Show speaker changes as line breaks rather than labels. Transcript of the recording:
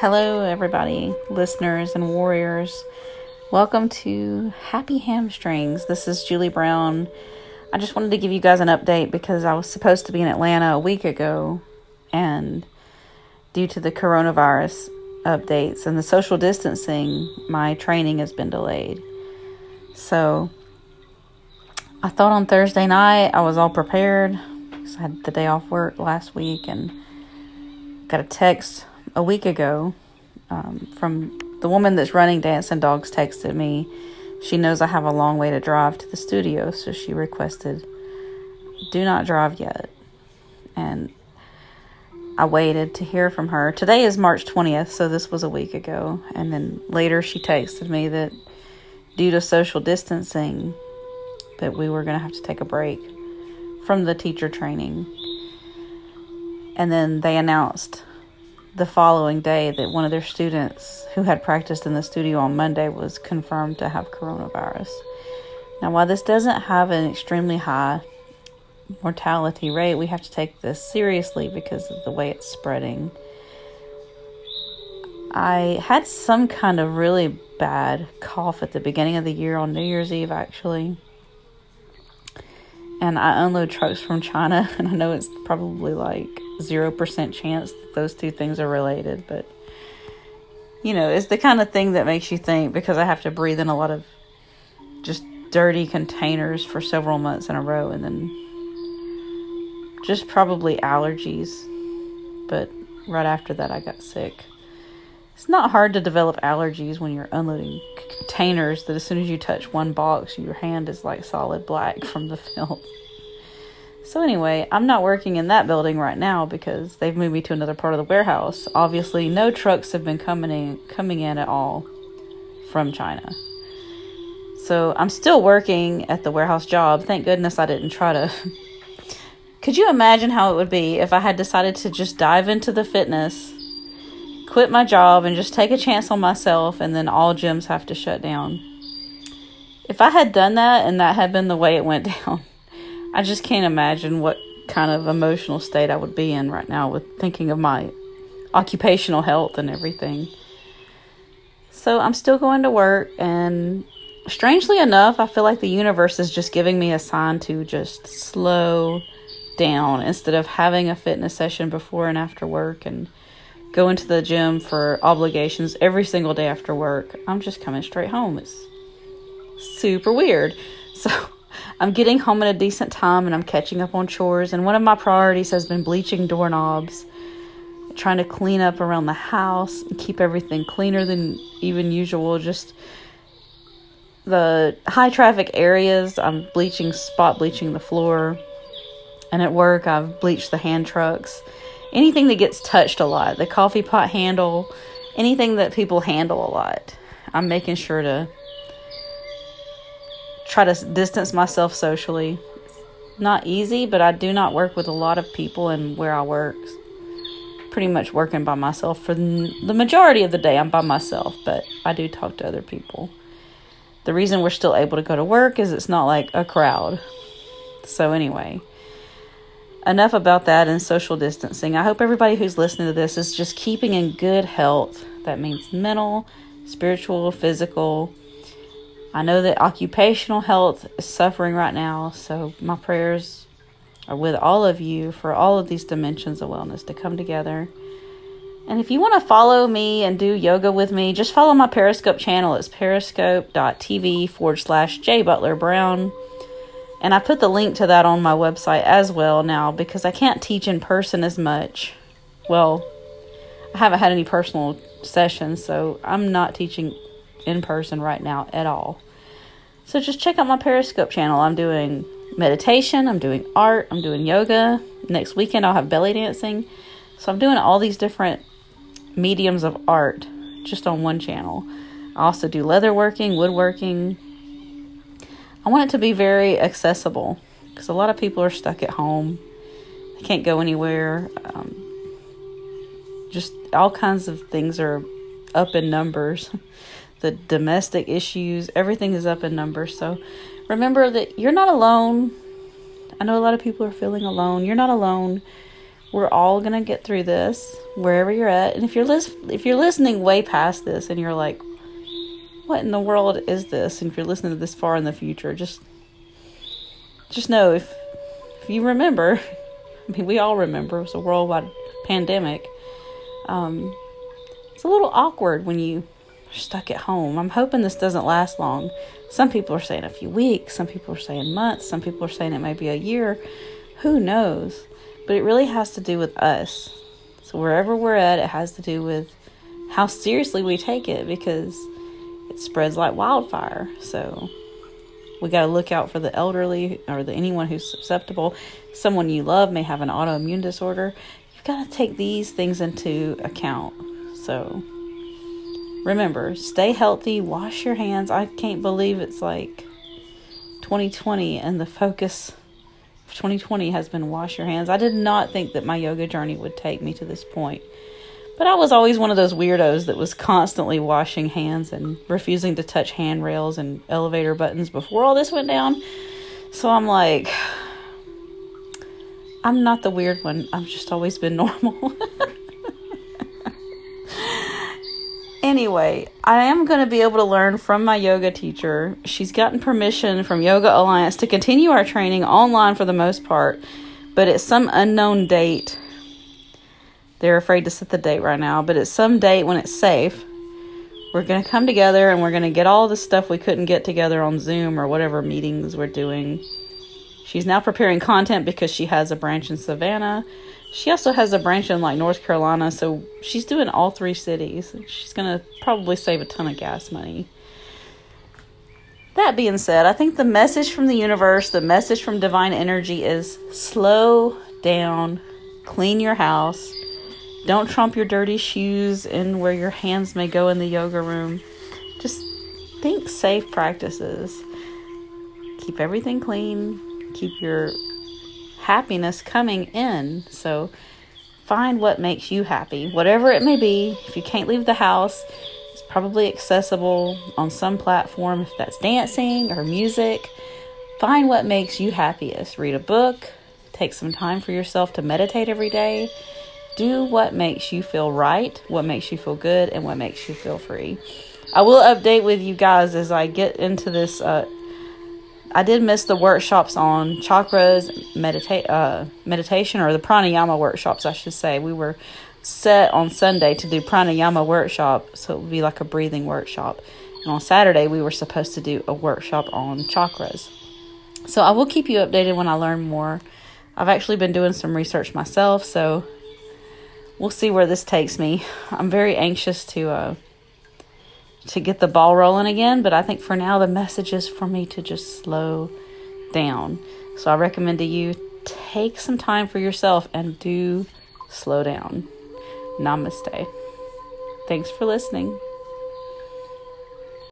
Hello, everybody, listeners and warriors. Welcome to Happy Hamstrings. This is Julie Brown. I just wanted to give you guys an update because I was supposed to be in Atlanta a week ago, and due to the coronavirus updates and the social distancing, my training has been delayed. So, I thought on Thursday night I was all prepared because I had the day off work last week and got a text a week ago um, from the woman that's running Dancing Dogs texted me. She knows I have a long way to drive to the studio, so she requested, do not drive yet. And I waited to hear from her. Today is March 20th, so this was a week ago. And then later she texted me that due to social distancing, that we were going to have to take a break from the teacher training. And then they announced the following day that one of their students who had practiced in the studio on Monday was confirmed to have coronavirus. Now, while this doesn't have an extremely high mortality rate, we have to take this seriously because of the way it's spreading. I had some kind of really bad cough at the beginning of the year on New Year's Eve, actually. And I unload trucks from China, and I know it's probably like 0% chance that those two things are related, but you know, it's the kind of thing that makes you think because I have to breathe in a lot of just dirty containers for several months in a row and then just probably allergies. But right after that, I got sick. It's not hard to develop allergies when you're unloading containers that as soon as you touch one box, your hand is like solid black from the filth. So anyway, I'm not working in that building right now because they've moved me to another part of the warehouse. Obviously, no trucks have been coming in coming in at all from China. So I'm still working at the warehouse job. Thank goodness I didn't try to Could you imagine how it would be if I had decided to just dive into the fitness, quit my job and just take a chance on myself and then all gyms have to shut down? If I had done that and that had been the way it went down, I just can't imagine what kind of emotional state I would be in right now with thinking of my occupational health and everything. So I'm still going to work, and strangely enough, I feel like the universe is just giving me a sign to just slow down instead of having a fitness session before and after work and go into the gym for obligations every single day after work. I'm just coming straight home. It's super weird. So I'm getting home at a decent time and I'm catching up on chores. And one of my priorities has been bleaching doorknobs, trying to clean up around the house and keep everything cleaner than even usual. Just the high traffic areas, I'm bleaching, spot bleaching the floor. And at work, I've bleached the hand trucks. Anything that gets touched a lot, the coffee pot handle, anything that people handle a lot. I'm making sure to try to distance myself socially. not easy, but I do not work with a lot of people and where I work. Pretty much working by myself for the majority of the day. I'm by myself, but I do talk to other people. The reason we're still able to go to work is it's not like a crowd. So, anyway, enough about that and social distancing. I hope everybody who's listening to this is just keeping in good health. That means mental, spiritual, physical, I know that occupational health is suffering right now, so my prayers are with all of you for all of these dimensions of wellness to come together. And if you want to follow me and do yoga with me, just follow my Periscope channel. It's periscope.tv forward slash J Butler Brown. And I put the link to that on my website as well now because I can't teach in person as much. Well, I haven't had any personal sessions, so I'm not teaching in person right now at all. So just check out my Periscope channel. I'm doing meditation, I'm doing art, I'm doing yoga. Next weekend, I'll have belly dancing. So I'm doing all these different mediums of art just on one channel. I also do leatherworking, woodworking. I want it to be very accessible because a lot of people are stuck at home. They can't go anywhere. Um, just all kinds of things are up in numbers. the domestic issues, everything is up in numbers. So remember that you're not alone. I know a lot of people are feeling alone. You're not alone. We're all gonna get through this wherever you're at. And if you're lis- if you're listening way past this and you're like, what in the world is this? And if you're listening to this far in the future, just just know if if you remember, I mean we all remember it's a worldwide pandemic. Um, it's a little awkward when you stuck at home. I'm hoping this doesn't last long. Some people are saying a few weeks, some people are saying months, some people are saying it may be a year. Who knows? But it really has to do with us. So wherever we're at, it has to do with how seriously we take it because it spreads like wildfire. So we got to look out for the elderly or the anyone who's susceptible. Someone you love may have an autoimmune disorder. You've got to take these things into account. So remember, stay healthy, wash your hands. I can't believe it's like 2020 and the focus of 2020 has been wash your hands. I did not think that my yoga journey would take me to this point. But I was always one of those weirdos that was constantly washing hands and refusing to touch handrails and elevator buttons before all this went down. So I'm like, I'm not the weird one. I've just always been normal. Anyway, I am going to be able to learn from my yoga teacher. She's gotten permission from Yoga Alliance to continue our training online for the most part, but at some unknown date. They're afraid to set the date right now, but at some date when it's safe, we're going to come together and we're going to get all the stuff we couldn't get together on Zoom or whatever meetings we're doing. She's now preparing content because she has a branch in Savannah she also has a branch in like North Carolina, so she's doing all three cities. She's gonna probably save a ton of gas money. That being said, I think the message from the universe, the message from divine energy is slow down, clean your house, don't trump your dirty shoes in where your hands may go in the yoga room. Just think safe practices. Keep everything clean, keep your happiness coming in. So find what makes you happy, whatever it may be. If you can't leave the house, it's probably accessible on some platform, if that's dancing or music. Find what makes you happiest. Read a book, take some time for yourself to meditate every day. Do what makes you feel right, what makes you feel good, and what makes you feel free. I will update with you guys as I get into this uh, I did miss the workshops on chakras, medita- uh, meditation, or the pranayama workshops, I should say. We were set on Sunday to do pranayama workshop, so it would be like a breathing workshop. And on Saturday, we were supposed to do a workshop on chakras. So I will keep you updated when I learn more. I've actually been doing some research myself, so we'll see where this takes me. I'm very anxious to uh, to get the ball rolling again. But I think for now, the message is for me to just slow down. So I recommend to you take some time for yourself and do slow down. Namaste. Thanks for listening.